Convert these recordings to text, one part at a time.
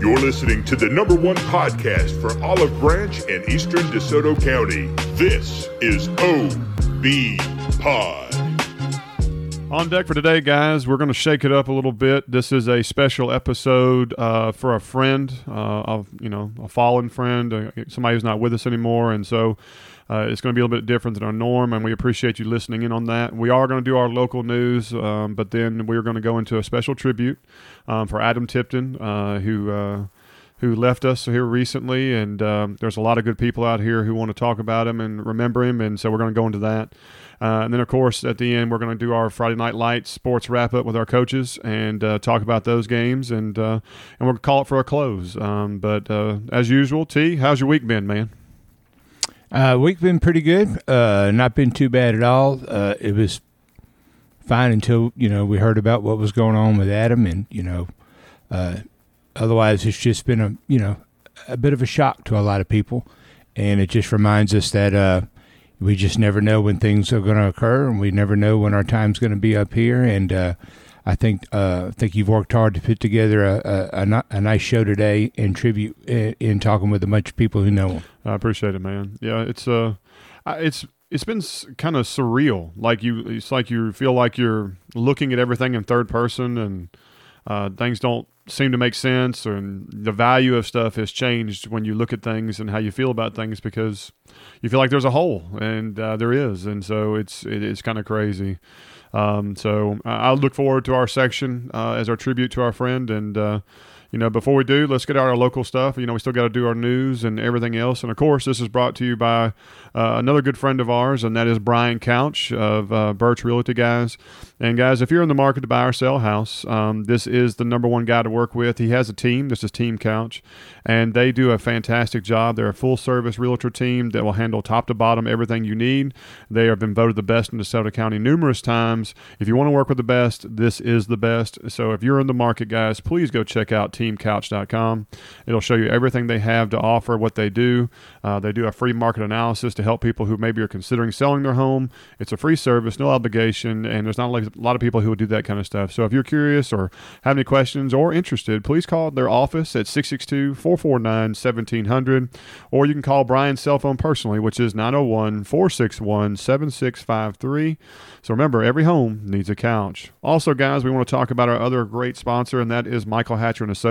You're listening to the number one podcast for Olive Branch and Eastern DeSoto County. This is OB Pod. On deck for today, guys, we're going to shake it up a little bit. This is a special episode uh, for a friend, uh, of you know, a fallen friend, uh, somebody who's not with us anymore, and so uh, it's going to be a little bit different than our norm. And we appreciate you listening in on that. We are going to do our local news, um, but then we're going to go into a special tribute um, for Adam Tipton, uh, who uh, who left us here recently, and um, there's a lot of good people out here who want to talk about him and remember him, and so we're going to go into that. Uh, and then, of course, at the end, we're going to do our Friday Night Lights sports wrap up with our coaches and uh, talk about those games, and uh, and we'll call it for a close. Um, but uh, as usual, T, how's your week been, man? Uh, week been pretty good. Uh, not been too bad at all. Uh, it was fine until you know we heard about what was going on with Adam, and you know, uh, otherwise it's just been a you know a bit of a shock to a lot of people, and it just reminds us that uh, we just never know when things are going to occur, and we never know when our time's going to be up here. And uh, I think uh, think you've worked hard to put together a, a, a, a nice show today in tribute in, in, talking with a bunch of people who know him. I appreciate it, man. Yeah, it's uh, it's it's been kind of surreal. Like you, it's like you feel like you're looking at everything in third person, and uh, things don't seem to make sense, and the value of stuff has changed when you look at things and how you feel about things because you feel like there's a hole, and uh, there is, and so it's it, it's kind of crazy. Um, so I look forward to our section uh, as our tribute to our friend, and uh, you know, before we do, let's get out our local stuff. You know, we still got to do our news and everything else. And of course, this is brought to you by uh, another good friend of ours, and that is Brian Couch of uh, Birch Realty, guys. And guys, if you're in the market to buy or sell house, um, this is the number one guy to work with. He has a team. This is Team Couch, and they do a fantastic job. They're a full service realtor team that will handle top to bottom everything you need. They have been voted the best in DeSoto County numerous times. If you want to work with the best, this is the best. So if you're in the market, guys, please go check out teamcouch.com. It'll show you everything they have to offer, what they do. Uh, they do a free market analysis to help people who maybe are considering selling their home. It's a free service, no obligation, and there's not a lot of people who would do that kind of stuff. So if you're curious or have any questions or interested, please call their office at 662 449 1700, or you can call Brian's cell phone personally, which is 901 461 7653. So remember, every home needs a couch. Also, guys, we want to talk about our other great sponsor, and that is Michael Hatcher and Associates.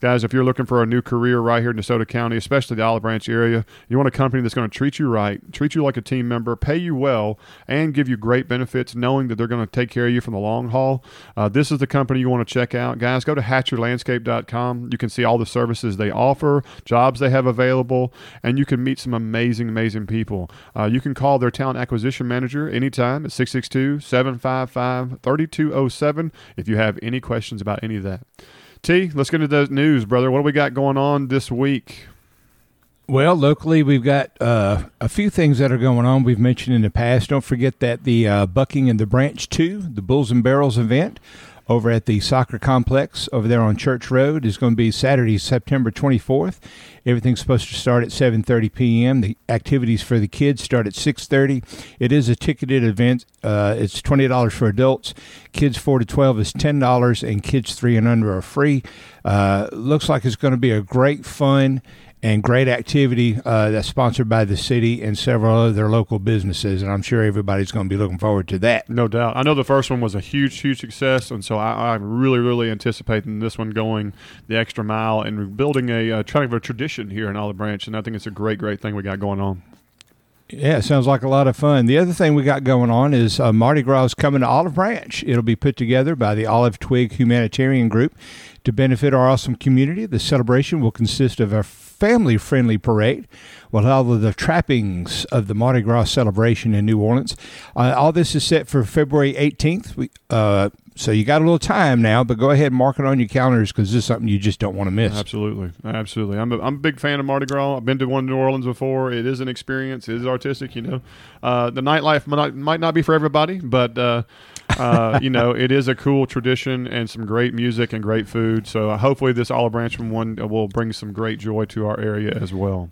Guys, if you're looking for a new career right here in DeSoto County, especially the Olive Branch area, you want a company that's going to treat you right, treat you like a team member, pay you well, and give you great benefits, knowing that they're going to take care of you from the long haul. Uh, this is the company you want to check out. Guys, go to hatcherlandscape.com. You can see all the services they offer, jobs they have available, and you can meet some amazing, amazing people. Uh, you can call their talent acquisition manager anytime at 662 755 3207 if you have any questions about any of that. T, let's get into the news, brother. What do we got going on this week? Well, locally, we've got uh, a few things that are going on. We've mentioned in the past. Don't forget that the uh, Bucking and the Branch 2, the Bulls and Barrels event over at the soccer complex over there on Church Road is going to be Saturday, September 24th. Everything's supposed to start at 7:30 p.m. The activities for the kids start at 6:30. It is a ticketed event. Uh, it's twenty dollars for adults. Kids four to 12 is ten dollars, and kids three and under are free. Uh, looks like it's going to be a great fun and great activity uh, that's sponsored by the city and several other local businesses. And I'm sure everybody's going to be looking forward to that. No doubt. I know the first one was a huge, huge success, and so I, am really, really anticipating this one going the extra mile and building a uh, trying to a tradition here in Olive Branch. And I think it's a great, great thing we got going on. Yeah, it sounds like a lot of fun. The other thing we got going on is uh, Mardi Gras is coming to Olive Branch. It'll be put together by the Olive Twig Humanitarian Group to benefit our awesome community. The celebration will consist of a family friendly parade with all of the trappings of the Mardi Gras celebration in New Orleans. Uh, all this is set for February 18th. We, uh, so you got a little time now, but go ahead and mark it on your calendars because this is something you just don't want to miss. Absolutely, absolutely. I'm a, I'm a big fan of Mardi Gras. I've been to one in New Orleans before. It is an experience. It is artistic. You know, uh, the nightlife might not, might not be for everybody, but uh, you know, it is a cool tradition and some great music and great food. So uh, hopefully, this Olive Branch from one will bring some great joy to our area as well.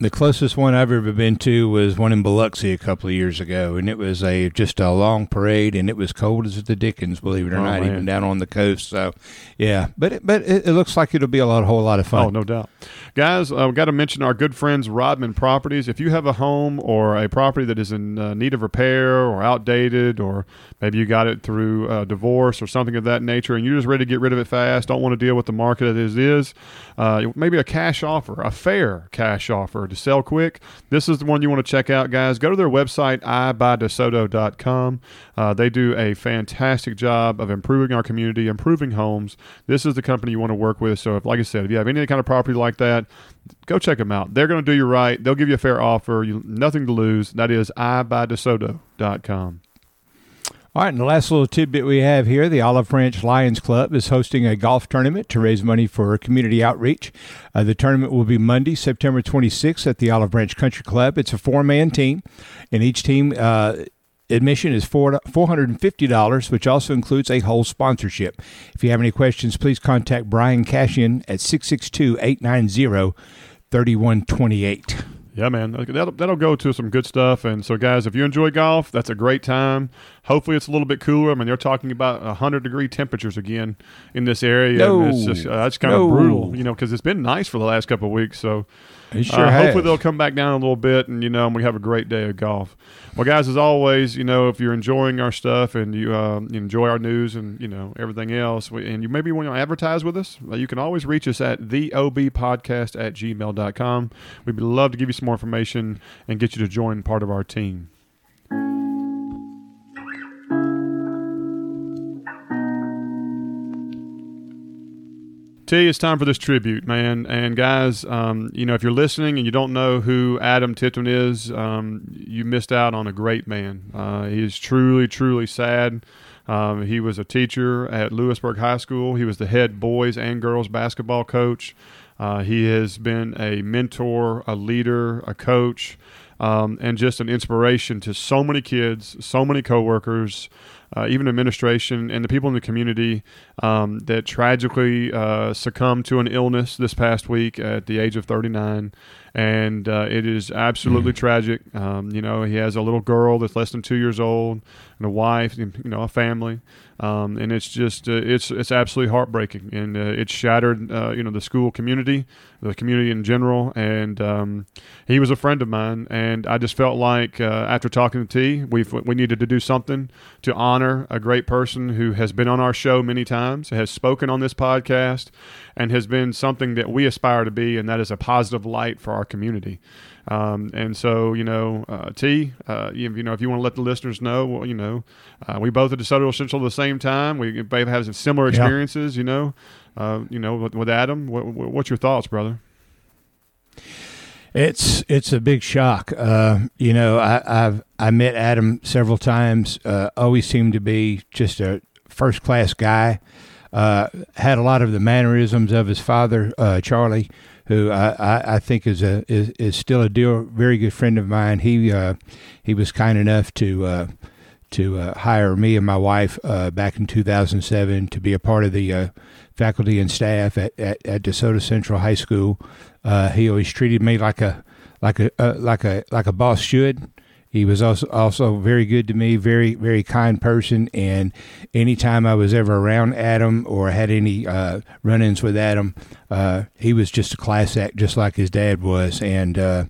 The closest one I've ever been to was one in Biloxi a couple of years ago, and it was a just a long parade, and it was cold as the dickens, believe it or Oh, not, man. even down on the coast. So, yeah, but it, but it, it looks like it'll be a lot, a whole lot of fun. Oh, no doubt. Guys, uh, we've got to mention our good friends, Rodman Properties. If you have a home or a property that is in uh, need of repair or outdated, or maybe you got it through uh, divorce or something of that nature, and you're just ready to get rid of it fast, don't want to deal with the market as it is, uh, maybe a cash offer, a fair cash offer to sell quick, this is the one you want to check out, guys. Go to their website, ibuydesoto.com. Uh, they do a fantastic job of improving our community, improving homes. This is the company you want to work with. So, if, like I said, if you have any kind of property like that, go check them out. They're going to do you right. They'll give you a fair offer. You nothing to lose. That is ibuydesoto.com. All right, and the last little tidbit we have here the Olive Branch Lions Club is hosting a golf tournament to raise money for community outreach. Uh, the tournament will be Monday, September 26th at the Olive Branch Country Club. It's a four man team, and each team. Uh, Admission is four $450, which also includes a whole sponsorship. If you have any questions, please contact Brian Cashian at 662 890 3128. Yeah, man, that'll, that'll go to some good stuff. And so, guys, if you enjoy golf, that's a great time. Hopefully, it's a little bit cooler. I mean, they're talking about 100 degree temperatures again in this area. No. And it's just, uh, that's kind No. of brutal, you know, because it's been nice for the last couple of weeks. So, It sure uh, has. hopefully, they'll come back down a little bit, and you know, and we have a great day of golf. Well, guys, as always, you know, if you're enjoying our stuff and you, um, you enjoy our news and you know everything else, we, and you maybe want to advertise with us, you can always reach us at the obpodcast at gmail.com. We'd love to give you some more information and get you to join part of our team. T, it's time for this tribute, man. And guys, um, you know, if you're listening and you don't know who Adam Tipton is, um, you missed out on a great man. Uh, he is truly, truly sad. Um, he was a teacher at Lewisburg High School. He was the head boys and girls basketball coach. Uh, he has been a mentor, a leader, a coach, um, and just an inspiration to so many kids, so many coworkers, uh, even administration and the people in the community um, that tragically uh, succumbed to an illness this past week at the age of 39. And uh, it is absolutely tragic. Um, you know, he has a little girl that's less than two years old and a wife, and, you know, a family. Um, and it's just uh, it's it's absolutely heartbreaking, and uh, it shattered uh, you know the school community, the community in general. And um, he was a friend of mine, and I just felt like uh, after talking to T, we we needed to do something to honor a great person who has been on our show many times, has spoken on this podcast, and has been something that we aspire to be, and that is a positive light for our community. Um, and so, you know, uh, T, uh, you, you know, if you want to let the listeners know, well, you know, uh, we both at DeSoto Central at the same time. We both have some similar Yeah. experiences, you know, uh, you know, with, with Adam. What, what's your thoughts, brother? It's it's a big shock. Uh, you know, I, I've I met Adam several times. Uh, always seemed to be just a first class guy. Uh, had a lot of the mannerisms of his father, uh, Charlie, who I, I, I think is a is, is still a dear, very good friend of mine. He uh, he was kind enough to uh, to hire me and my wife back in 2007 to be a part of the faculty and staff at, at, at DeSoto Central High School. Uh, he always treated me like a like a uh, like a like a boss should. He was also also very good to me, very very kind person. And anytime I was ever around Adam or had any uh, run-ins with Adam, uh, he was just a class act, just like his dad was. And uh,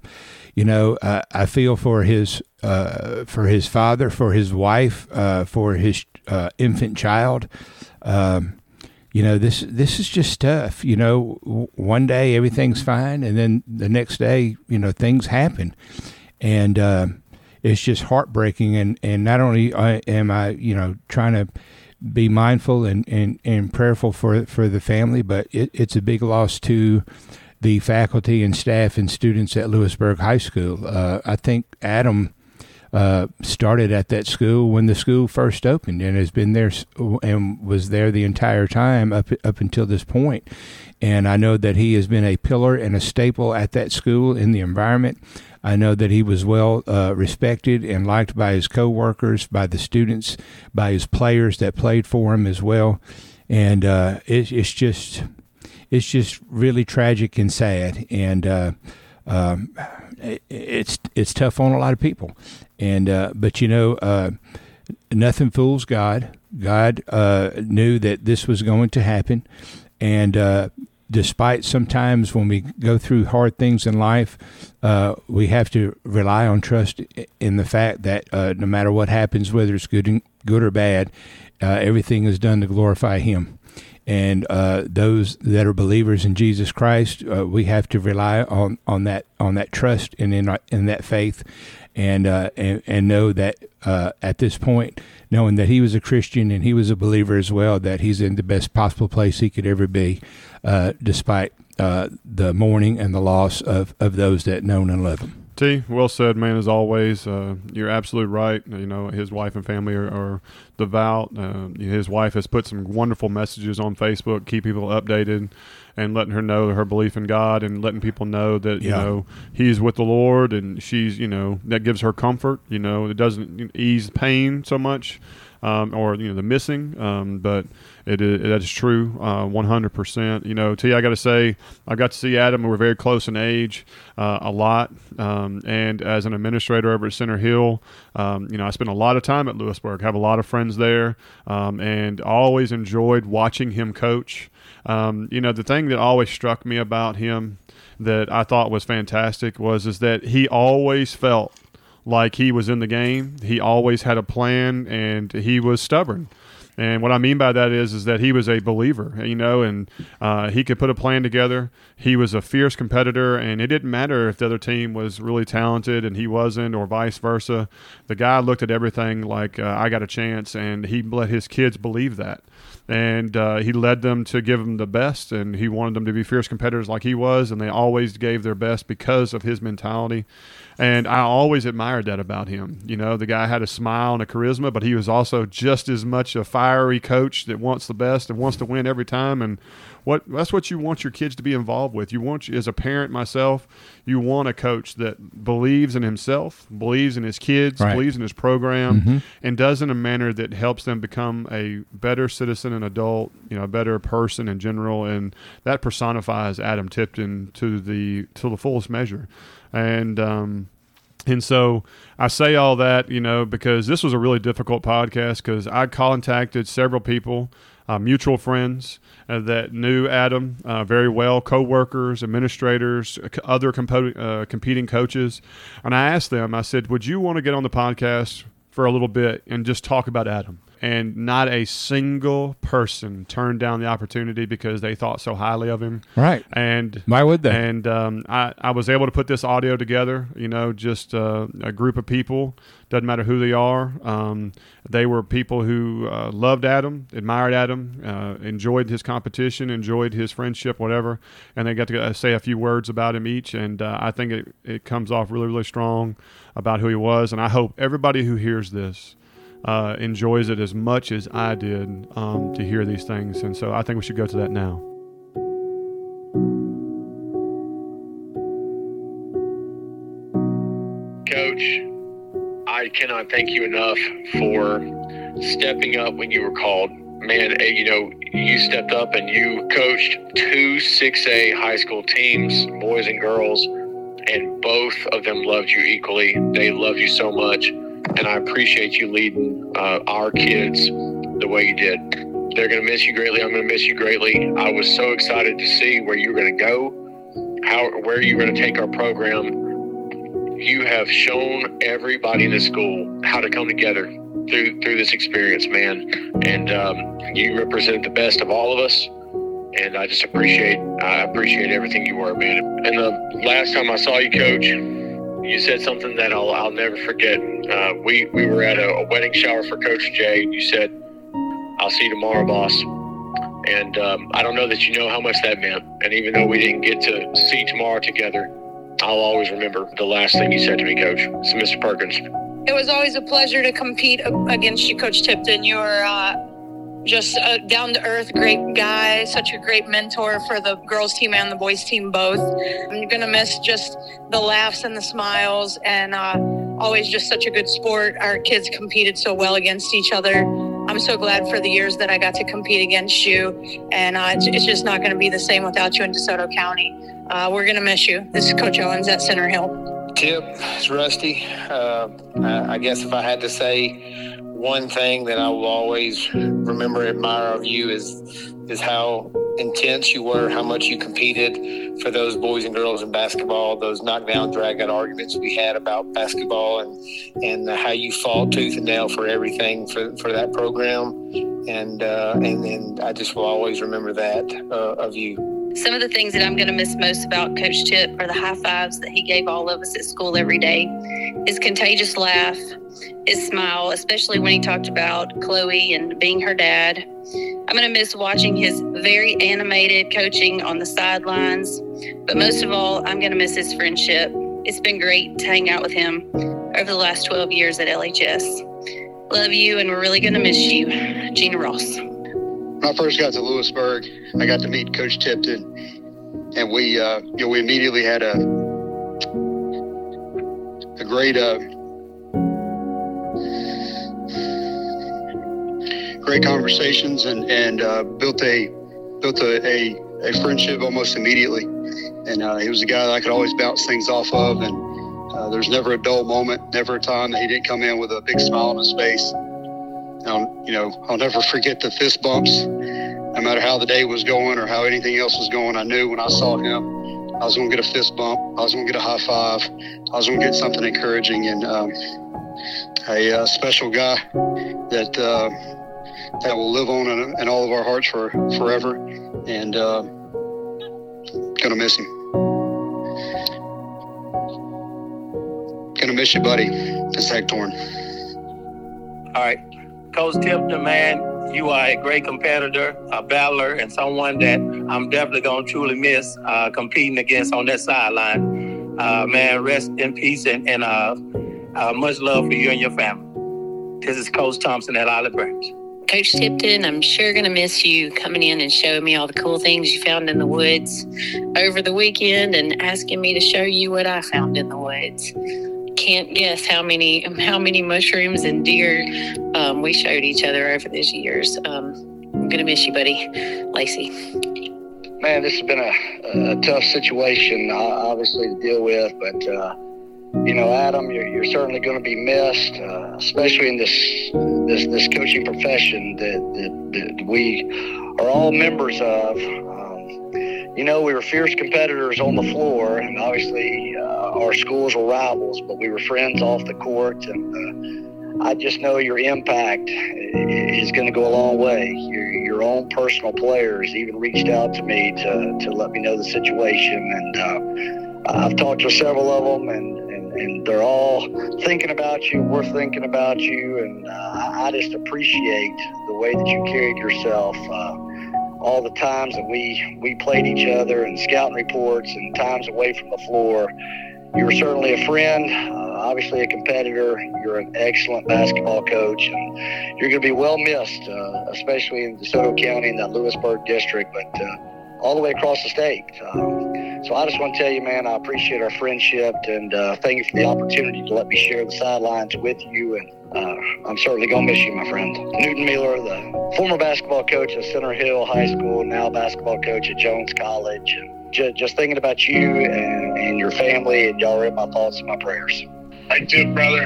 you know, I feel for his uh, for his father, for his wife, for his infant child. Um, you know, this this is just tough. You know, one day everything's fine, and then the next day, you know, things happen, and uh, it's just heartbreaking. And and not only I, am I, you know, trying to be mindful and, and, and prayerful for for the family, but it, it's a big loss to the faculty and staff and students at Lewisburg High School. Uh, I think Adam uh, started at that school when the school first opened and has been there and was there the entire time up up until this point. And I know that he has been a pillar and a staple at that school in the environment. I know that he was well uh, respected and liked by his coworkers, by the students, by his players that played for him as well. And uh, it, it's just it's just really tragic and sad. And uh, um, it's it's tough on a lot of people, and uh, but you know, uh, nothing fools God. God uh, knew that this was going to happen, and uh, despite sometimes when we go through hard things in life, uh, we have to rely on trust in the fact that uh, no matter what happens, whether it's good, good or bad, everything is done to glorify Him. And uh, those that are believers in Jesus Christ, uh, we have to rely on, on that on that trust and in in that faith, and uh, and, and know that at this point, knowing that he was a Christian and he was a believer as well, that he's in the best possible place he could ever be uh, despite uh, the mourning and the loss of, of those that known and love him. T, well said, man. As always, uh, you're absolutely right. You know, his wife and family are, are devout. Uh, his wife has put some wonderful messages on Facebook, keep people updated, and letting her know her belief in God, and letting people know that you know He's with the Lord, and she's you know that gives her comfort. You know, it doesn't ease pain so much, um, or you know the missing, um, but it is that is true, uh, one hundred percent. You know, T, I got to say, I got to see Adam. We're very close in age, uh, a lot, um, and as an administrator over at Center Hill, um, you know, I spent a lot of time at Lewisburg. Have a lot of friends there, um, and always enjoyed watching him coach. Um, you know, the thing that always struck me about him that I thought was fantastic was is that he always felt like he was in the game. He always had a plan, and he was stubborn. And what I mean by that is, is that he was a believer, you know, and uh, he could put a plan together. He was a fierce competitor, and it didn't matter if the other team was really talented and he wasn't, or vice versa. The guy looked at everything like uh, I got a chance, and he let his kids believe that. And uh, he led them to give them the best, and he wanted them to be fierce competitors like he was, and they always gave their best because of his mentality. And I always admired that about him. You know, the guy had a smile and a charisma, but he was also just as much a fiery coach that wants the best and wants to win every time. And what that's what you want your kids to be involved with. You want as a parent myself, you want a coach that believes in himself, believes in his kids, right. believes in his program, mm-hmm. and does in a manner that helps them become a better citizen and adult, you know, a better person in general. And that personifies Adam Tipton to the to the fullest measure and um, and so I say all that, you know, because this was a really difficult podcast because I contacted several people, uh, mutual friends uh, that knew Adam uh, very well, co-workers, administrators, other compo- uh, competing coaches, and I asked them. I said, "Would you want to get on the podcast for a little bit and just talk about Adam?" And not a single person turned down the opportunity because they thought so highly of him. Right. And why would they? And um, I, I was able to put this audio together. You know, just uh, a group of people. Doesn't matter who they are. Um, they were people who uh, loved Adam, admired Adam, uh, enjoyed his competition, enjoyed his friendship, whatever. And they got to uh, say a few words about him each. And uh, I think it, it comes off really, really strong about who he was. And I hope everybody who hears this uh, enjoys it as much as I did um, to hear these things. And so I think we should go to that now. Coach, I cannot thank you enough for stepping up when you were called. Man, eh, you know, you stepped up and you coached two 6A high school teams, boys and girls, and both of them loved you equally. They loved you so much and I appreciate you leading uh, our kids the way you did. They're going to miss you greatly. I'm going to miss you greatly. I was so excited to see where you were going to go, how where you were going to take our program. You have shown everybody in the school how to come together through through this experience, man. And um, you represent the best of all of us. And I just appreciate I appreciate everything you were, man. And the last time I saw you, coach you said something that I'll, I'll never forget. Uh, we, we were at a, a, wedding shower for Coach Jay. And you said, I'll see you tomorrow, boss. And um, I don't know that you know how much that meant. And even though we didn't get to see tomorrow together, I'll always remember the last thing you said to me, Coach. So, Mr. Perkins. It was always a pleasure to compete against you, Coach Tipton. You were uh, just a down to earth, great guy, such a great mentor for the girls team and the boys team both. I'm going to miss just the laughs and the smiles and uh, always just such a good sport. Our kids competed so well against each other. I'm so glad for the years that I got to compete against you. And uh, it's, it's, just not going to be the same without you in DeSoto County. Uh, we're going to miss you. This is Coach Owens at Center Hill. Tip, it's Rusty. Uh, I guess if I had to say one thing that I will always remember, admire of you is is how intense you were, how much you competed for those boys and girls in basketball, those knockdown, drag out arguments we had about basketball, and and how you fought tooth and nail for everything for, for that program, and uh, and and I just will always remember that uh, of you. Some of the things that I'm going to miss most about Coach Tip are the high fives that he gave all of us at school every day, his contagious laugh, his smile, especially when he talked about Chloe and being her dad. I'm going to miss watching his very animated coaching on the sidelines, but most of all, I'm going to miss his friendship. It's been great to hang out with him over the last 12 years at LHS. Love you, and we're really going to miss you, Gina Ross. When I first got to Lewisburg, I got to meet Coach Tipton, and we, uh, you know, we immediately had a a great uh, great conversations and and uh, built a built a, a, a, friendship almost immediately. And uh, he was a guy that I could always bounce things off of, and uh, there's never a dull moment, never a time that he didn't come in with a big smile on his face. Um, you know, I'll never forget the fist bumps. No matter how the day was going or how anything else was going, I knew when I saw him, I was going to get a fist bump. I was going to get a high five. I was going to get something encouraging. And um, a uh, special guy that uh, that will live on in, in, all of our hearts for forever. And uh, gonna miss him. Gonna miss you, buddy. It's Hectorn. All right. Coach Tipton, man, you are a great competitor, a battler, and someone that I'm definitely going to truly miss uh, competing against on that sideline. Uh, man, rest in peace and, and uh, uh much love for you and your family. This is Coach Thompson at Olive Branch. Coach Tipton, I'm sure going to miss you coming in and showing me all the cool things you found in the woods over the weekend and asking me to show you what I found in the woods can't guess how many how many mushrooms and deer um, we showed each other over these years. Um, I'm gonna miss you, buddy, Lacey. Man, this has been a, a tough situation, obviously to deal with, but uh, you know, Adam, you're, you're certainly going to be missed, uh, especially in this this this coaching profession that, that, that we are all members of you know, we were fierce competitors on the floor, and obviously uh, our schools were rivals, but we were friends off the court. And uh, I just know your impact is going to go a long way. Your, your own personal players even reached out to me to, to let me know the situation. And uh, I've talked to several of them, and, and, and, they're all thinking about you. We're thinking about you. And uh, I just appreciate the way that you carried yourself uh, all the times that we we played each other and scouting reports and times away from the floor. You were certainly a friend, uh, obviously a competitor. You're an excellent basketball coach, and you're going to be well missed, uh, especially in DeSoto County in that Lewisburg district, but uh, all the way across the state. Um, so I just want to tell you, man, I appreciate our friendship, and uh, thank you for the opportunity to let me share the sidelines with you and uh, I'm certainly going to miss you, my friend. Newton Miller, the former basketball coach at Center Hill High School, now basketball coach at Jones College. And just, just thinking about you and, and your family, and y'all are my thoughts and my prayers. Hey, Tip, brother.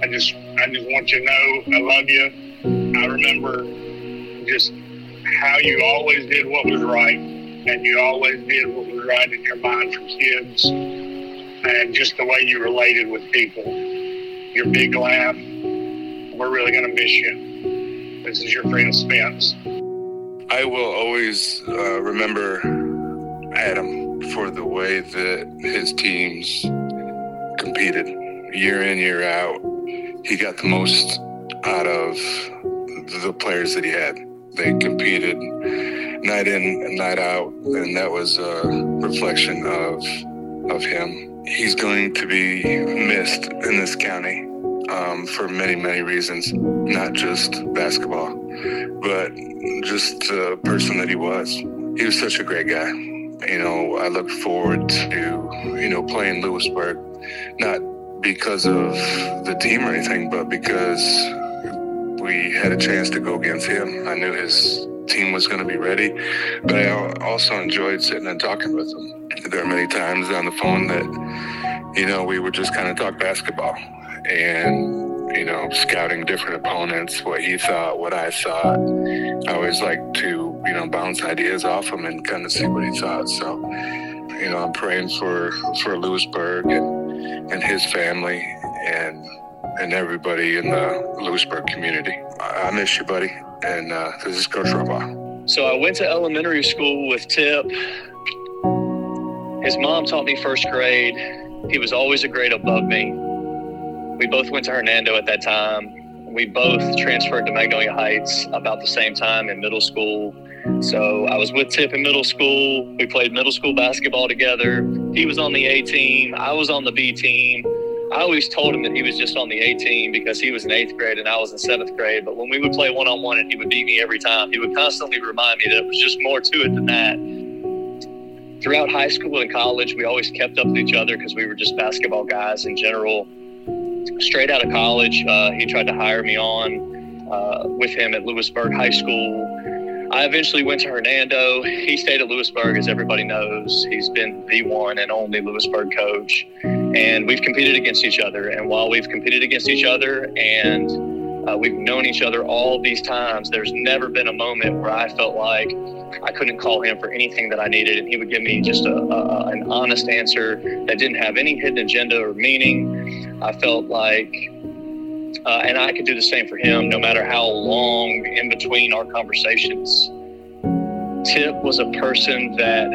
I just, I just want you to know I love you. I remember just how you always did what was right, and you always did what was right in your mind for kids, and just the way you related with people. Your big laugh, we're really going to miss you. This is your friend Spence. I will always uh, remember Adam for the way that his teams competed year in, year out. He got the most out of the players that he had. They competed night in and night out, and that was a reflection of of him. He's going to be missed in this county um, for many, many reasons, not just basketball, but just the person that he was. He was such a great guy. You know, I look forward to, you know, playing Lewisburg, not because of the team or anything, but because we had a chance to go against him. I knew his team was going to be ready, but I also enjoyed sitting and talking with him. There are many times on the phone that, you know, we would just kind of talk basketball and, you know, scouting different opponents, what he thought, what I thought. I always like to, you know, bounce ideas off him and kind of see what he thought. So, you know, I'm praying for, for Lewisburg and, and his family and and everybody in the Lewisburg community. I miss you, buddy. And uh, this is Coach Robaugh. So I went to elementary school with Tip. His mom taught me first grade. He was always a grade above me. We both went to Hernando at that time. We both transferred to Magnolia Heights about the same time in middle school. So I was with Tip in middle school. We played middle school basketball together. He was on the A team. I was on the B team. I always told him that he was just on the A team because he was in eighth grade and I was in seventh grade. But when we would play one on one and he would beat me every time, he would constantly remind me that it was just more to it than that. Throughout high school and college, we always kept up with each other because we were just basketball guys in general. Straight out of college, uh, he tried to hire me on uh, with him at Lewisburg High School. I eventually went to Hernando. He stayed at Lewisburg, as everybody knows. He's been the one and only Lewisburg coach and we've competed against each other. And while we've competed against each other and uh, we've known each other all these times, there's never been a moment where I felt like I couldn't call him for anything that I needed, and he would give me just a, a, an honest answer that didn't have any hidden agenda or meaning. I felt like. Uh, and I could do the same for him, no matter how long in between our conversations. Tip was a person that,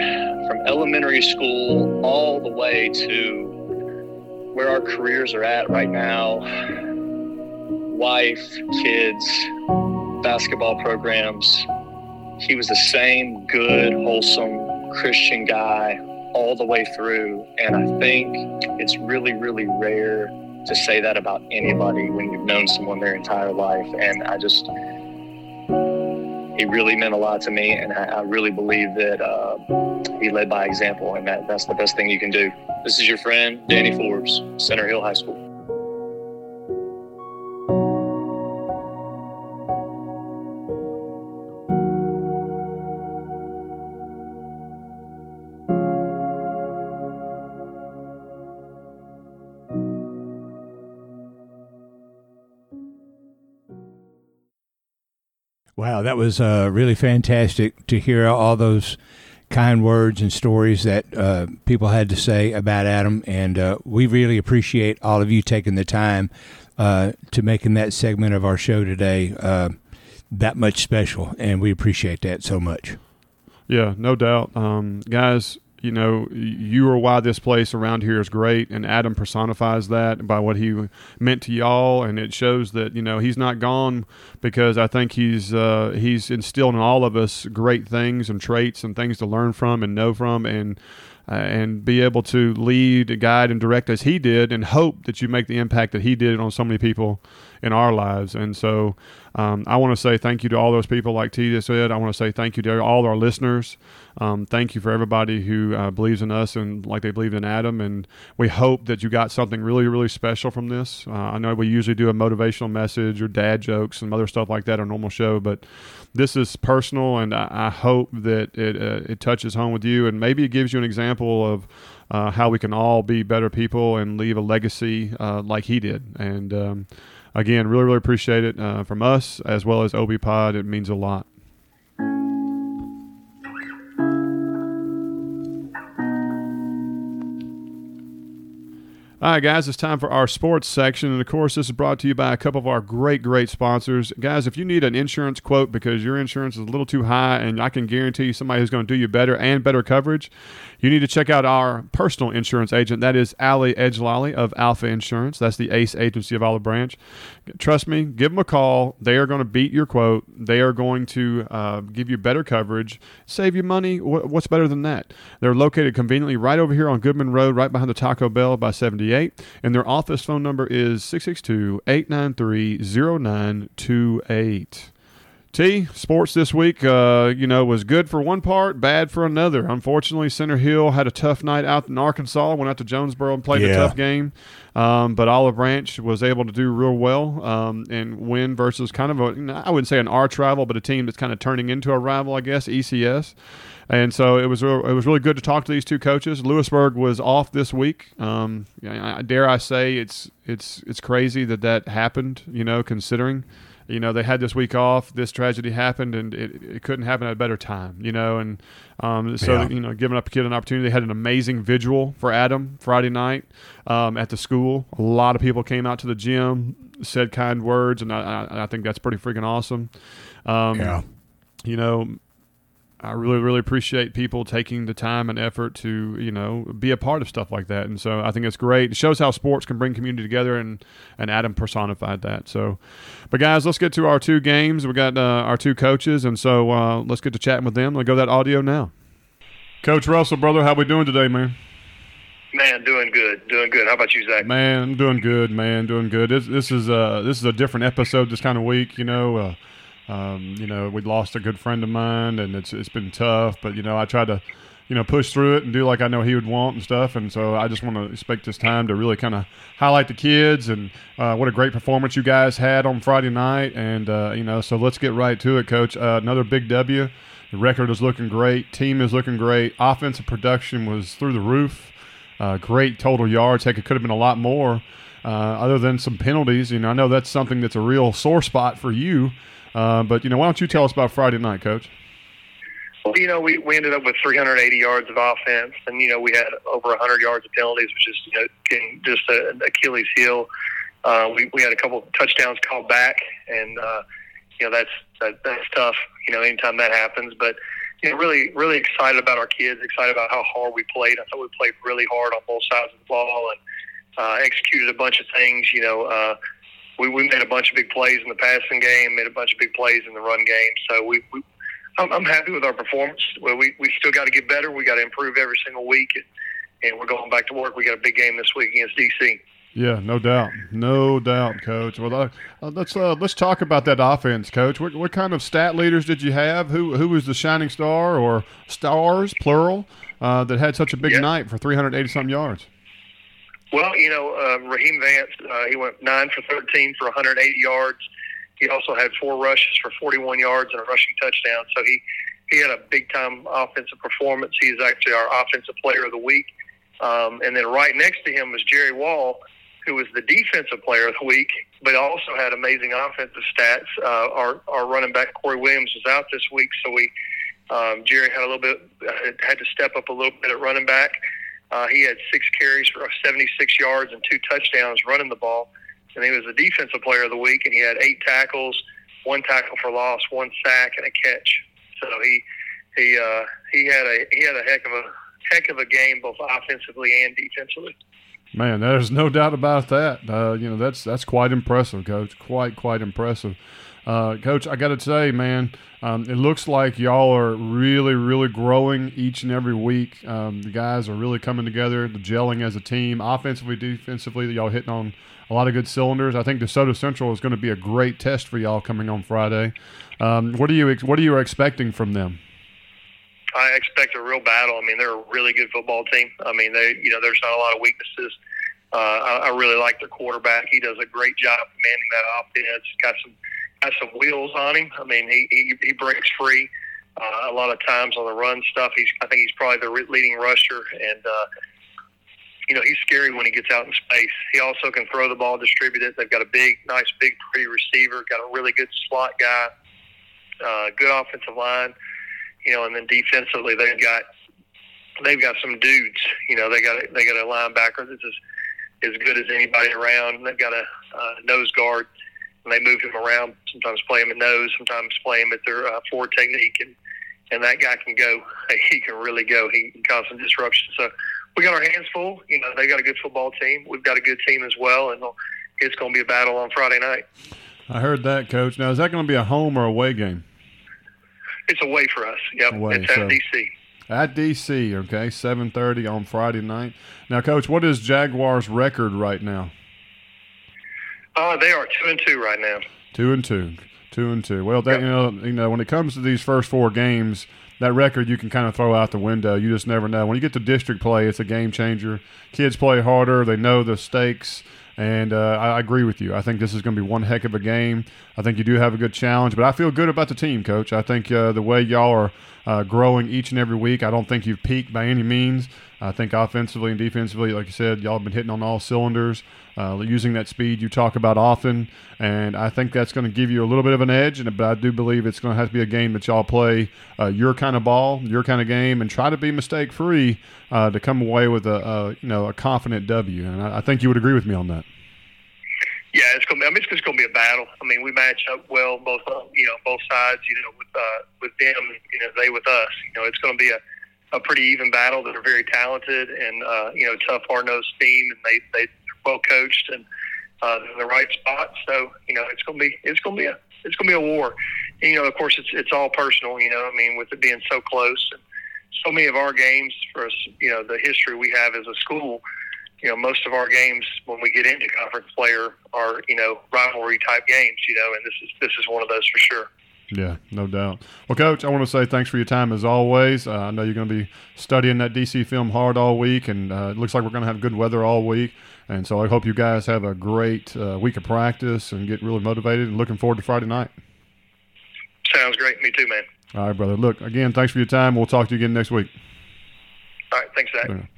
from elementary school all the way to where our careers are at right now wife, kids, basketball programs. He was the same good, wholesome Christian guy all the way through. And I think it's really, really rare to say that about anybody when you've known someone their entire life. And I just, he really meant a lot to me. And I, I really believe that uh, he led by example. And that, that's the best thing you can do. This is your friend, Danny Forbes, Center Hill High School. Wow, that was uh, really fantastic to hear all those kind words and stories that uh, people had to say about Adam, and uh, we really appreciate all of you taking the time uh, to making that segment of our show today uh, that much special, and we appreciate that so much. Yeah, no doubt, um, guys you know, you are why this place around here is great. And Adam personifies that by what he meant to y'all. And it shows that, you know, he's not gone because I think he's, uh, he's instilled in all of us great things and traits and things to learn from and know from. And, uh, and be able to lead, guide, and direct as he did, and hope that you make the impact that he did on so many people in our lives. And so um, I want to say thank you to all those people, like T said. I want to say thank you to all our listeners. Um, thank you for everybody who uh, believes in us and like they believed in Adam. And we hope that you got something really, really special from this. Uh, I know we usually do a motivational message or dad jokes and other stuff like that on normal show, but this is personal, and I, I hope that it uh, it touches home with you, and maybe it gives you an example of. Uh, how we can all be better people and leave a legacy uh, like he did. And um, again, really, really appreciate it uh, from us as well as OB Pod. It means a lot. All right, guys, it's time for our sports section. And of course, this is brought to you by a couple of our great, great sponsors. Guys, if you need an insurance quote because your insurance is a little too high and I can guarantee you somebody who's going to do you better and better coverage, you need to check out our personal insurance agent. That is Ali Edgelali of Alpha Insurance. That's the ACE agency of Olive Branch. Trust me, give them a call. They are going to beat your quote. They are going to uh, give you better coverage, save you money. What's better than that? They're located conveniently right over here on Goodman Road, right behind the Taco Bell by 78. And their office phone number is 662 893 0928. T sports this week, uh, you know, was good for one part, bad for another. Unfortunately, Center Hill had a tough night out in Arkansas. Went out to Jonesboro and played Yeah. a tough game, um, but Olive Branch was able to do real well um, and win versus kind of a I wouldn't say an arch rival, but a team that's kind of turning into a rival, I guess, ECS. And so it was it was really good to talk to these two coaches. Lewisburg was off this week. Um, dare I say it's it's it's crazy that that happened. You know, considering you know they had this week off this tragedy happened and it, it couldn't happen at a better time you know and um, so Yeah. you know giving up a kid an opportunity they had an amazing vigil for adam friday night um, at the school a lot of people came out to the gym said kind words and i, I, I think that's pretty freaking awesome um, Yeah. you know I really, really appreciate people taking the time and effort to, you know, be a part of stuff like that. And so I think it's great. It shows how sports can bring community together, and, and Adam personified that. So, but guys, let's get to our two games. We got uh, our two coaches, and so uh, let's get to chatting with them. Let's go that audio now. Coach Russell, brother, how we doing today, man? Man, doing good, doing good. How about you, Zach? Man, I'm doing good, man, doing good. This, this is uh this is a different episode this kind of week, you know. Uh, um, you know, we lost a good friend of mine, and it's it's been tough. But you know, I tried to, you know, push through it and do like I know he would want and stuff. And so I just want to expect this time to really kind of highlight the kids and uh, what a great performance you guys had on Friday night. And uh, you know, so let's get right to it, Coach. Uh, another big W. The record is looking great. Team is looking great. Offensive production was through the roof. Uh, great total yards. Heck, it could have been a lot more. Uh, other than some penalties, you know, I know that's something that's a real sore spot for you. Uh, but you know, why don't you tell us about Friday night, Coach? Well, you know, we, we ended up with 380 yards of offense, and you know, we had over 100 yards of penalties, which is you know, just an Achilles heel. Uh, we we had a couple touchdowns called back, and uh, you know, that's that, that's tough. You know, anytime that happens, but you know, really really excited about our kids, excited about how hard we played. I thought we played really hard on both sides of the ball and uh, executed a bunch of things. You know. Uh, we, we made a bunch of big plays in the passing game, made a bunch of big plays in the run game. So we, we I'm, I'm happy with our performance. Well, we we still got to get better. We got to improve every single week, and, and we're going back to work. We got a big game this week against DC. Yeah, no doubt, no doubt, Coach. Well, uh, uh, let's uh, let's talk about that offense, Coach. What, what kind of stat leaders did you have? Who who was the shining star or stars, plural, uh, that had such a big night for 380 something yards? Well, you know, uh, Raheem Vance, uh, he went nine for 13 for 180 yards. He also had four rushes for 41 yards and a rushing touchdown. So he, he had a big time offensive performance. He's actually our offensive player of the week. Um, and then right next to him was Jerry Wall, who was the defensive player of the week, but also had amazing offensive stats. Uh, our, our running back Corey Williams was out this week, so we um, Jerry had a little bit uh, had to step up a little bit at running back. Uh, he had six carries for 76 yards and two touchdowns running the ball. And he was the defensive player of the week, and he had eight tackles, one tackle for loss, one sack, and a catch. So he he uh, he had a he had a heck of a heck of a game both offensively and defensively. Man, there's no doubt about that. Uh, you know, that's that's quite impressive, Coach. Quite quite impressive. Uh, Coach, I got to say, man, um, it looks like y'all are really, really growing each and every week. Um, the guys are really coming together, the gelling as a team, offensively, defensively. Y'all hitting on a lot of good cylinders. I think DeSoto Central is going to be a great test for y'all coming on Friday. Um, what are you What are you expecting from them? I expect a real battle. I mean, they're a really good football team. I mean, they you know there's not a lot of weaknesses. Uh, I, I really like their quarterback. He does a great job manning that offense. Got some got some wheels on him. I mean, he he, he breaks free uh, a lot of times on the run stuff. He's I think he's probably the re- leading rusher, and uh, you know he's scary when he gets out in space. He also can throw the ball, distribute it. They've got a big, nice, big, pretty receiver. Got a really good slot guy. Uh, good offensive line. You know, and then defensively they've got they've got some dudes. You know, they got they got a linebacker that's as as good as anybody around. They've got a uh, nose guard and they move him around. Sometimes play him at nose, sometimes play him at their uh, forward technique, and and that guy can go. He can really go. He can cause some disruption. So we got our hands full. You know, they got a good football team. We've got a good team as well, and it's going to be a battle on Friday night. I heard that, Coach. Now, is that going to be a home or away game? It's away for us. Yep, Away, it's at so- DC. At DC, okay, seven thirty on Friday night. Now, Coach, what is Jaguars' record right now? Uh, they are two and two right now. Two and two. Two and two. Well, that, you know, you know, when it comes to these first four games, that record you can kind of throw out the window. You just never know. When you get to district play, it's a game changer. Kids play harder. They know the stakes. And uh, I agree with you. I think this is going to be one heck of a game. I think you do have a good challenge, but I feel good about the team, Coach. I think uh, the way y'all are uh, growing each and every week, I don't think you've peaked by any means. I think offensively and defensively, like you said, y'all have been hitting on all cylinders, uh, using that speed you talk about often, and I think that's going to give you a little bit of an edge. And but I do believe it's going to have to be a game that y'all play uh, your kind of ball, your kind of game, and try to be mistake free uh, to come away with a, a, you know a confident W. And I, I think you would agree with me on that. Yeah, it's gonna. Be, I mean, it's just gonna be a battle. I mean, we match up well, both uh, you know, both sides. You know, with uh, with them, you know, they with us. You know, it's gonna be a a pretty even battle. They're very talented and uh, you know tough, hard nosed team, and they they well coached and uh, in the right spot. So you know it's gonna be it's gonna be a it's gonna be a war. And, you know, of course, it's it's all personal. You know, I mean, with it being so close and so many of our games for us, you know, the history we have as a school. You know, most of our games when we get into conference player are you know rivalry type games. You know, and this is this is one of those for sure. Yeah, no doubt. Well, Coach, I want to say thanks for your time as always. Uh, I know you're going to be studying that DC film hard all week, and uh, it looks like we're going to have good weather all week. And so I hope you guys have a great uh, week of practice and get really motivated and looking forward to Friday night. Sounds great. Me too, man. All right, brother. Look, again, thanks for your time. We'll talk to you again next week. All right. Thanks, Zach.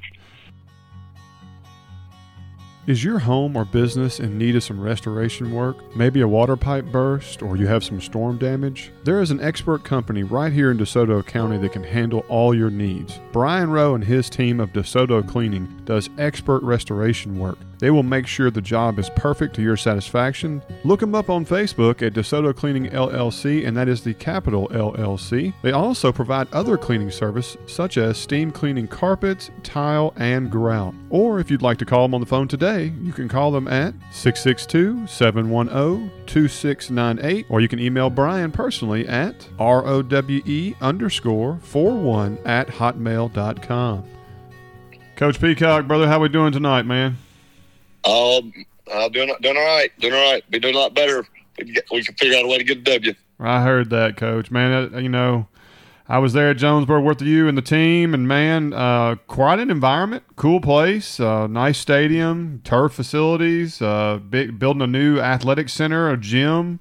Is your home or business in need of some restoration work? Maybe a water pipe burst or you have some storm damage? There is an expert company right here in DeSoto County that can handle all your needs. Brian Rowe and his team of DeSoto Cleaning does expert restoration work. They will make sure the job is perfect to your satisfaction. Look them up on Facebook at DeSoto Cleaning LLC, and that is the capital LLC. They also provide other cleaning service such as steam cleaning carpets, tile, and grout. Or if you'd like to call them on the phone today, you can call them at 662 710 2698, or you can email Brian personally at rowe underscore 41 at hotmail.com. Coach Peacock, brother, how we doing tonight, man? Um, I'm doing doing all right, doing all right. Be doing a lot better. We can, figure out a way to get a W. I heard that, Coach. Man, uh, you know, I was there at Jonesboro with you and the team, and man, uh, quite an environment, cool place, uh, nice stadium, turf facilities, uh, big, building a new athletic center, a gym.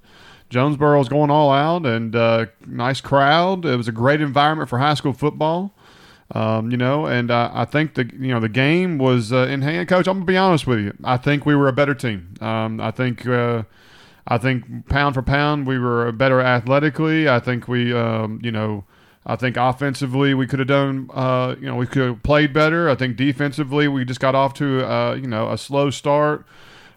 Jonesboro's going all out, and uh, nice crowd. It was a great environment for high school football. Um, you know, and uh, I think the you know the game was uh, in hand. Coach, I'm gonna be honest with you. I think we were a better team. Um, I think uh, I think pound for pound we were better athletically. I think we um, you know I think offensively we could have done uh, you know we could have played better. I think defensively we just got off to uh, you know a slow start.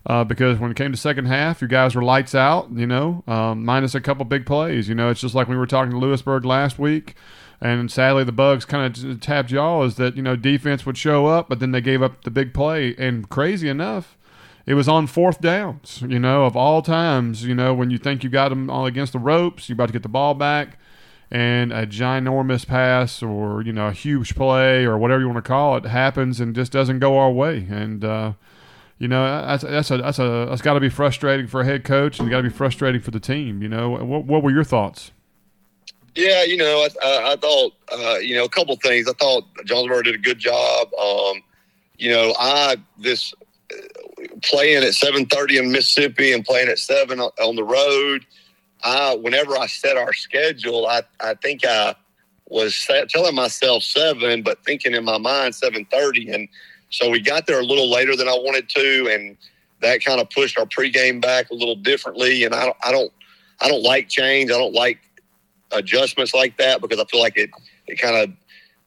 Uh, because when it came to second half, you guys were lights out, you know, um, minus a couple big plays. You know, it's just like we were talking to Lewisburg last week. And sadly, the bugs kind of tapped y'all is that you know defense would show up, but then they gave up the big play. And crazy enough, it was on fourth downs. You know, of all times, you know when you think you got them all against the ropes, you're about to get the ball back, and a ginormous pass or you know a huge play or whatever you want to call it happens and just doesn't go our way. And uh, you know that's that's a that's a that's got to be frustrating for a head coach and got to be frustrating for the team. You know, what what were your thoughts? Yeah, you know, I, I, thought, uh, you know, a couple things. I thought Jonesboro did a good job. Um, you know, I this uh, playing at seven thirty in Mississippi and playing at seven on the road. I whenever I set our schedule, I I think I was set, telling myself seven, but thinking in my mind seven thirty, and so we got there a little later than I wanted to, and that kind of pushed our pregame back a little differently. And I don't, I don't, I don't like change. I don't like adjustments like that because I feel like it it kind of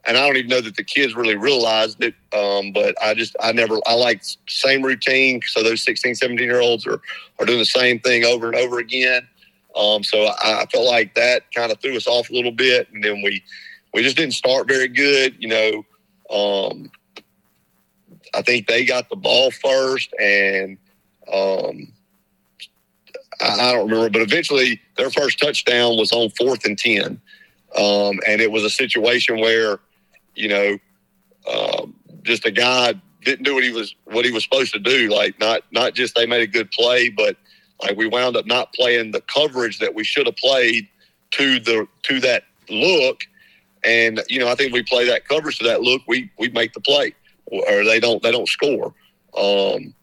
and I don't even know that the kids really realized it. Um, but I just I never I like same routine. So those 16, 17 year olds are are doing the same thing over and over again. Um, so I, I felt like that kind of threw us off a little bit, and then we we just didn't start very good. You know, um, I think they got the ball first, and um, I don't remember, but eventually their first touchdown was on fourth and 10. Um, and it was a situation where, you know, um, just a guy didn't do what he was, what he was supposed to do. Like not, not just they made a good play, but Like we wound up not playing the coverage that we should have played to the to that look. And you know, I think we play that coverage to that look, we we make the play, or they don't they don't score. Um,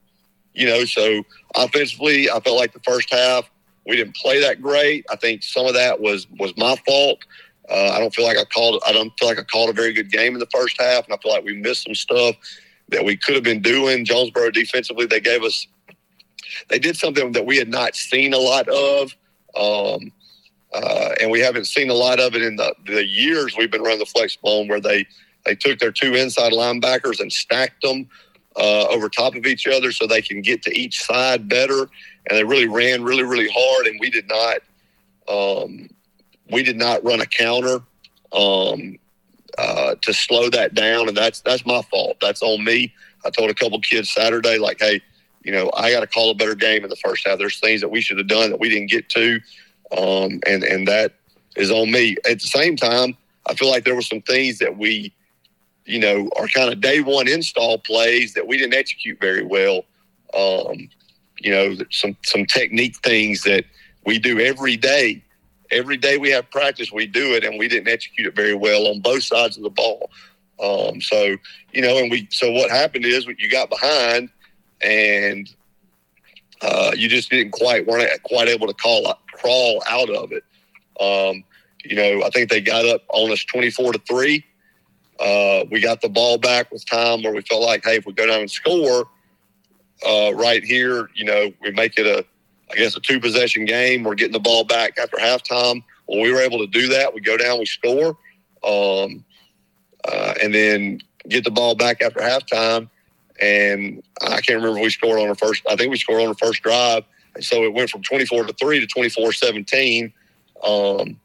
you know, so offensively, I felt like the first half we didn't play that great. I think some of that was was my fault. Uh, I don't feel like I called. I don't feel like I called a very good game in the first half, and I feel like we missed some stuff that we could have been doing. Jonesboro defensively, they gave us. They did something that we had not seen a lot of, um, uh, and we haven't seen a lot of it in the, the years we've been running the flex bone, where they they took their two inside linebackers and stacked them uh, over top of each other so they can get to each side better, and they really ran really really hard, and we did not. Um, we did not run a counter um, uh, to slow that down, and that's that's my fault. That's on me. I told a couple kids Saturday, like, hey, you know, I got to call a better game in the first half. There's things that we should have done that we didn't get to, um, and and that is on me. At the same time, I feel like there were some things that we, you know, our kind of day one install plays that we didn't execute very well. Um, you know, some some technique things that we do every day every day we have practice, we do it, and we didn't execute it very well on both sides of the ball. Um, so you know, and we so what happened is you got behind, and uh, you just didn't quite weren't quite able to call crawl out of it. Um, you know, I think they got up on us twenty four to three. Uh, we got the ball back with time where we felt like, hey, if we go down and score uh, right here, you know, we make it a I guess a two possession game. We're getting the ball back after halftime. When we were able to do that, we go down, we score, um, uh, and then get the ball back after halftime. And I can't remember we scored on our first. I think we scored on our first drive. And so it went from 24 to three to 24 17. Um,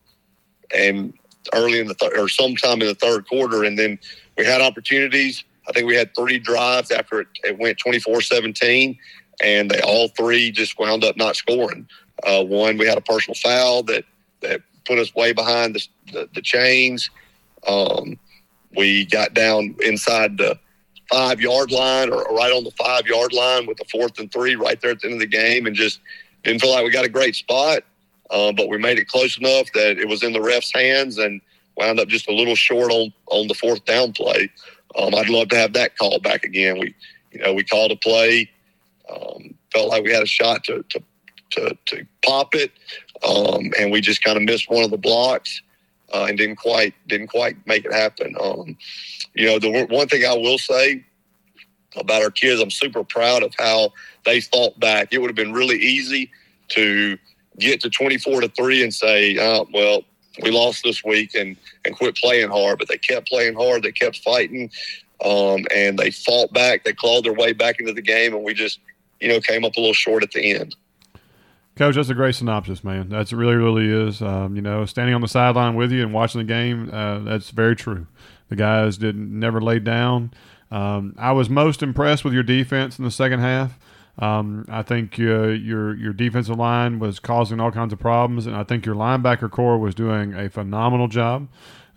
and early in the th- or sometime in the third quarter, and then we had opportunities. I think we had three drives after it, it went 24 17 and they all three just wound up not scoring. Uh, one, we had a personal foul that that put us way behind the, the, the chains. Um, we got down inside the five yard line or right on the five yard line with the fourth and three right there at the end of the game, and just didn't feel like we got a great spot. Uh, but we made it close enough that it was in the ref's hands and wound up just a little short on on the fourth down play. Um, I'd love to have that call back again. We, you know, we called a play um, felt like we had a shot to to to, to pop it, um, and we just kind of missed one of the blocks uh, and didn't quite didn't quite make it happen. Um, you know, the one thing I will say about our kids, I'm super proud of how they fought back. It would have been really easy to get to 24 to three and say, oh, well, we lost this week and and quit playing hard, but they kept playing hard. They kept fighting. Um, and they fought back. They clawed their way back into the game, and we just you know, came up a little short at the end. Coach, that's a great synopsis, man. That's really, really is. Um, you know, standing on the sideline with you and watching the game, uh, that's very true. The guys didn't never laid down. Um, I was most impressed with your defense in the second half. Um, I think uh, your your defensive line was causing all kinds of problems, and I think your linebacker core was doing a phenomenal job.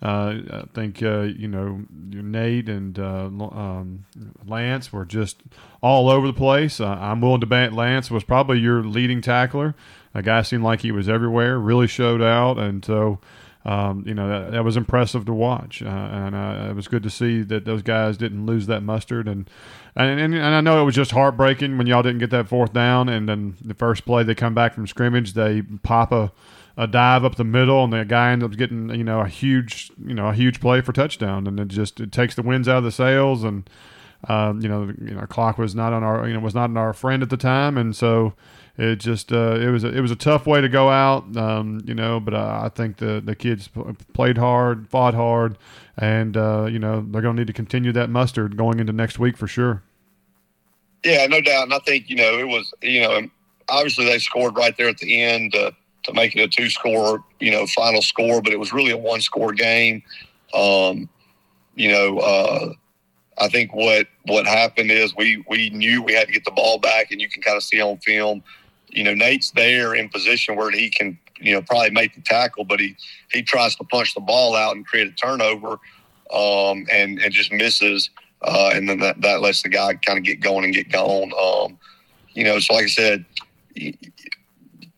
Uh, I think uh, you know your Nate and uh, um, Lance were just all over the place. Uh, I'm willing to bet Lance was probably your leading tackler. A guy seemed like he was everywhere, really showed out, and so um, you know that, that, was impressive to watch. Uh, and it was good to see that those guys didn't lose that mustard. And, and and, and I know it was just heartbreaking when y'all didn't get that fourth down, and then the first play they come back from scrimmage, they pop a a dive up the middle, and the guy ends up getting you know a huge you know a huge play for touchdown, and it just it takes the winds out of the sails, and um, you know you know clock was not on our you know was not on our friend at the time, and so it just uh, it was a, it was a tough way to go out, um, you know. But uh, I think the the kids played hard, fought hard, and uh, you know they're going to need to continue that mustard going into next week for sure. Yeah, no doubt, and I think you know it was you know obviously they scored right there at the end. Uh, to make it a two score, you know, final score, but it was really a one score game. Um, you know, uh, I think what what happened is we we knew we had to get the ball back, and you can kind of see on film. You know, Nate's there in position where he can, you know, probably make the tackle, but he he tries to punch the ball out and create a turnover, um, and and just misses, uh, and then that, that lets the guy kind of get going and get gone. Um, you know, so like I said,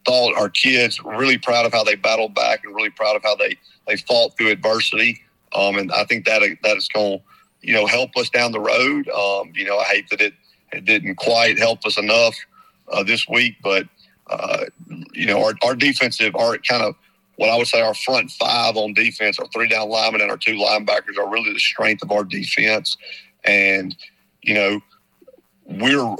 thought our kids really proud of how they battled back and really proud of how they they fought through adversity. Um, and I think that that is going to you know help us down the road. Um, you know, I hate that it it didn't quite help us enough uh, this week, but uh, you know our our defensive our kind of what I would say our front five on defense, our three down linemen and our two linebackers are really the strength of our defense. And you know, we're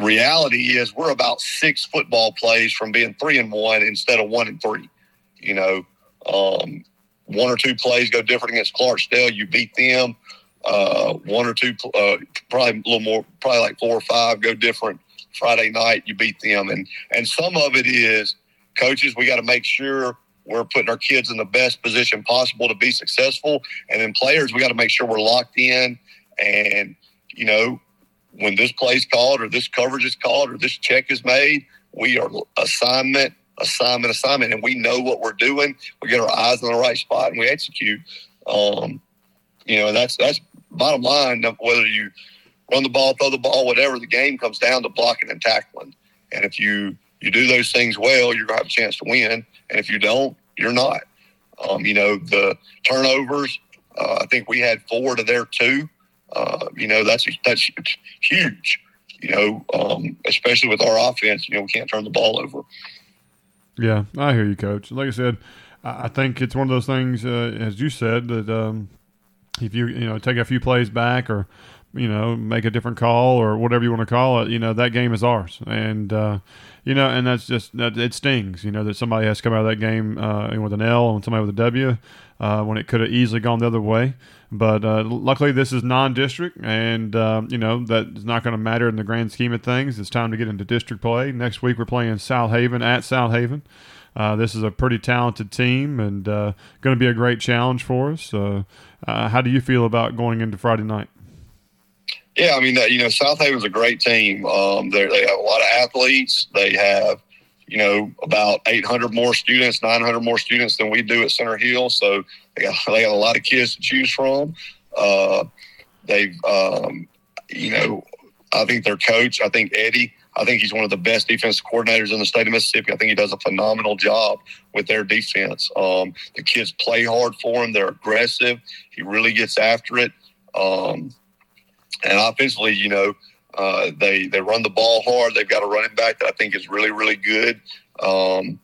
reality is we're about six football plays from being three and one instead of one and three. You know, um, one or two plays go different against Clarksdale. You beat them. Uh, one or two, uh, probably a little more, probably like four or five go different Friday night. You beat them, and and some of it is coaches. We got to make sure we're putting our kids in the best position possible to be successful, and then players, we got to make sure we're locked in. And you know, when this play's called or this coverage is called or this check is made, we are assignment, assignment, assignment, and we know what we're doing. We get our eyes in the right spot and we execute. Um, you know, that's that's bottom line. Of whether you run the ball, throw the ball, whatever, the game comes down to blocking and tackling. And if you you do those things well, you're gonna have a chance to win. And if you don't, you're not. Um, you know, the turnovers. Uh, I think we had four to their two. Uh, you know, that's that's huge. You know, um, especially with our offense. You know, we can't turn the ball over. Yeah, I hear you, Coach. Like I said, I think it's one of those things, uh, as you said, that um, if you you know take a few plays back or you know make a different call or whatever you want to call it, you know that game is ours, and uh, you know, and that's just that it stings, you know, that somebody has come out of that game uh, with an L and somebody with a W uh, when it could have easily gone the other way. But uh, luckily, this is non-district, and uh, you know that is not going to matter in the grand scheme of things. It's time to get into district play. Next week, we're playing Southaven at Southaven. Uh, this is a pretty talented team, and uh, going to be a great challenge for us. Uh, how do you feel about going into Friday night? Yeah, I mean, you know, Southaven's a great team. Um, they have a lot of athletes. They have you know, about 800 more students, 900 more students than we do at Center Hill. So they got, they got a lot of kids to choose from. Uh, they've, um, you know, I think their coach, I think Eddie, I think he's one of the best defensive coordinators in the state of Mississippi. I think he does a phenomenal job with their defense. Um, the kids play hard for him. They're aggressive. He really gets after it. Um, and offensively, you know, uh, they they run the ball hard. They've got a running back that I think is really really good. Um,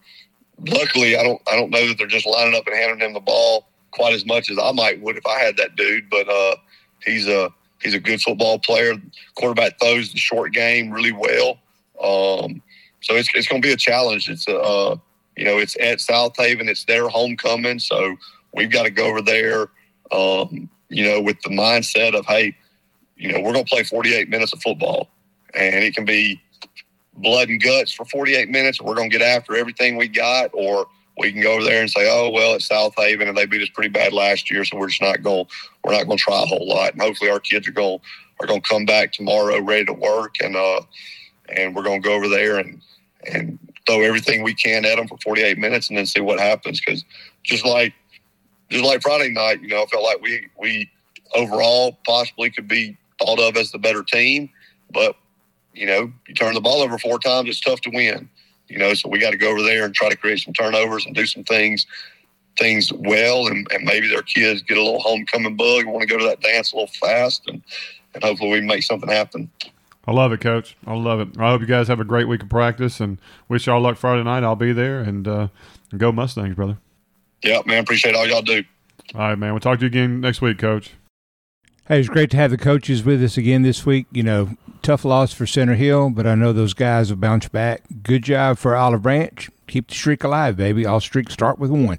luckily, I don't I don't know that they're just lining up and handing him the ball quite as much as I might would if I had that dude. But uh, he's a he's a good football player. Quarterback throws the short game really well. Um, so it's it's going to be a challenge. It's uh, you know it's at Southaven. It's their homecoming, so we've got to go over there. Um, you know, with the mindset of hey, you know, we're going to play 48 minutes of football, and it can be blood and guts for 48 minutes. We're going to get after everything we got, or we can go over there and say, "Oh, well, it's Southaven, and they beat us pretty bad last year, so we're just not going. We're not going to try a whole lot." And hopefully, our kids are going are going to come back tomorrow ready to work, and uh, and we're going to go over there and and throw everything we can at them for 48 minutes, and then see what happens. Because just like just like Friday night, you know, I felt like we we overall possibly could be thought of as the better team. But, you know, you turn the ball over four times, it's tough to win. You know, so we got to go over there and try to create some turnovers and do some things things well and, and maybe their kids get a little homecoming bug and want to go to that dance a little fast and, and hopefully we make something happen. I love it, Coach. I love it. I hope you guys have a great week of practice and wish y'all luck Friday night. I'll be there and, uh, go Mustangs, brother. Yeah, man. Appreciate all y'all do. All right, man. We'll talk to you again next week, Coach. Hey, it's great to have the coaches with us again this week. You know, tough loss for Center Hill, but I know those guys will bounce back. Good job for Olive Branch. Keep the streak alive, baby. All streaks start with one.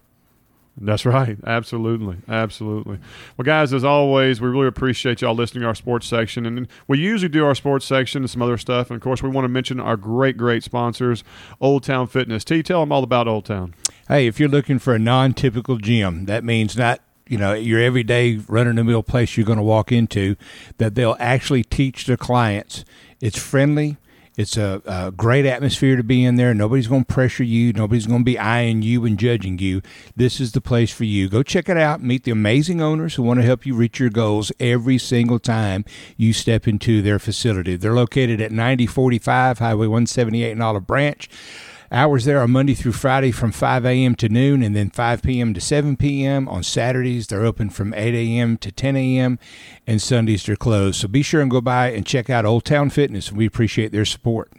That's right. Absolutely. Absolutely. Well, guys, as always, we really appreciate y'all listening to our sports section. And we usually do our sports section and some other stuff. And of course, we want to mention our great, great sponsors, Old Town Fitness. T, tell them all about Old Town. Hey, if you're looking for a non typical gym, that means not you know your everyday run of the mill place you're going to walk into that they'll actually teach their clients it's friendly it's a, a, great atmosphere to be in there. Nobody's going to pressure you. Nobody's going to be eyeing you and judging you. This is the place for you. Go check it out. Meet the amazing owners who want to help you reach your goals every single time you step into their facility. They're located at 9045 Highway 178 in Olive Branch. Hours there are Monday through Friday from 5 a.m. to noon and then 5 p.m. to 7 p.m. On Saturdays, they're open from 8 a.m. to 10 a.m. and Sundays they're closed. So be sure and go by and check out Old Town Fitness. We appreciate their support.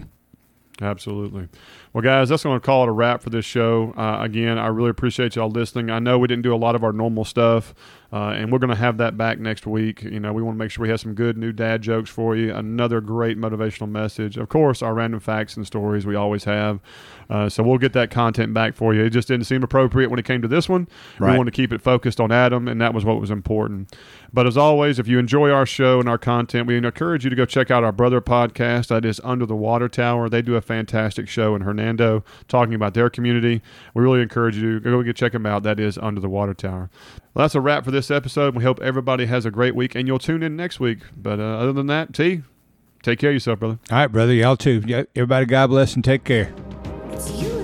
Absolutely. Well, guys, that's going to call it a wrap for this show. Uh, again, I really appreciate y'all listening. I know we didn't do a lot of our normal stuff, uh, and we're going to have that back next week. You know, we want to make sure we have some good new dad jokes for you. Another great motivational message. Of course, our random facts and stories we always have. Uh, so we'll get that content back for you. It just didn't seem appropriate when it came to this one. Right. We wanted to keep it focused on Adam, and that was what was important. But as always, if you enjoy our show and our content, we encourage you to go check out our brother podcast. That is Under the Water Tower. They do a fantastic show in Hernando talking about their community. We really encourage you to go get check them out. That is Under the Water Tower. Well, that's a wrap for this episode. We hope everybody has a great week, and you'll tune in next week. But uh, other than that, T, take care of yourself, brother. All right, brother. Y'all too. Everybody, God bless and take care. It's you.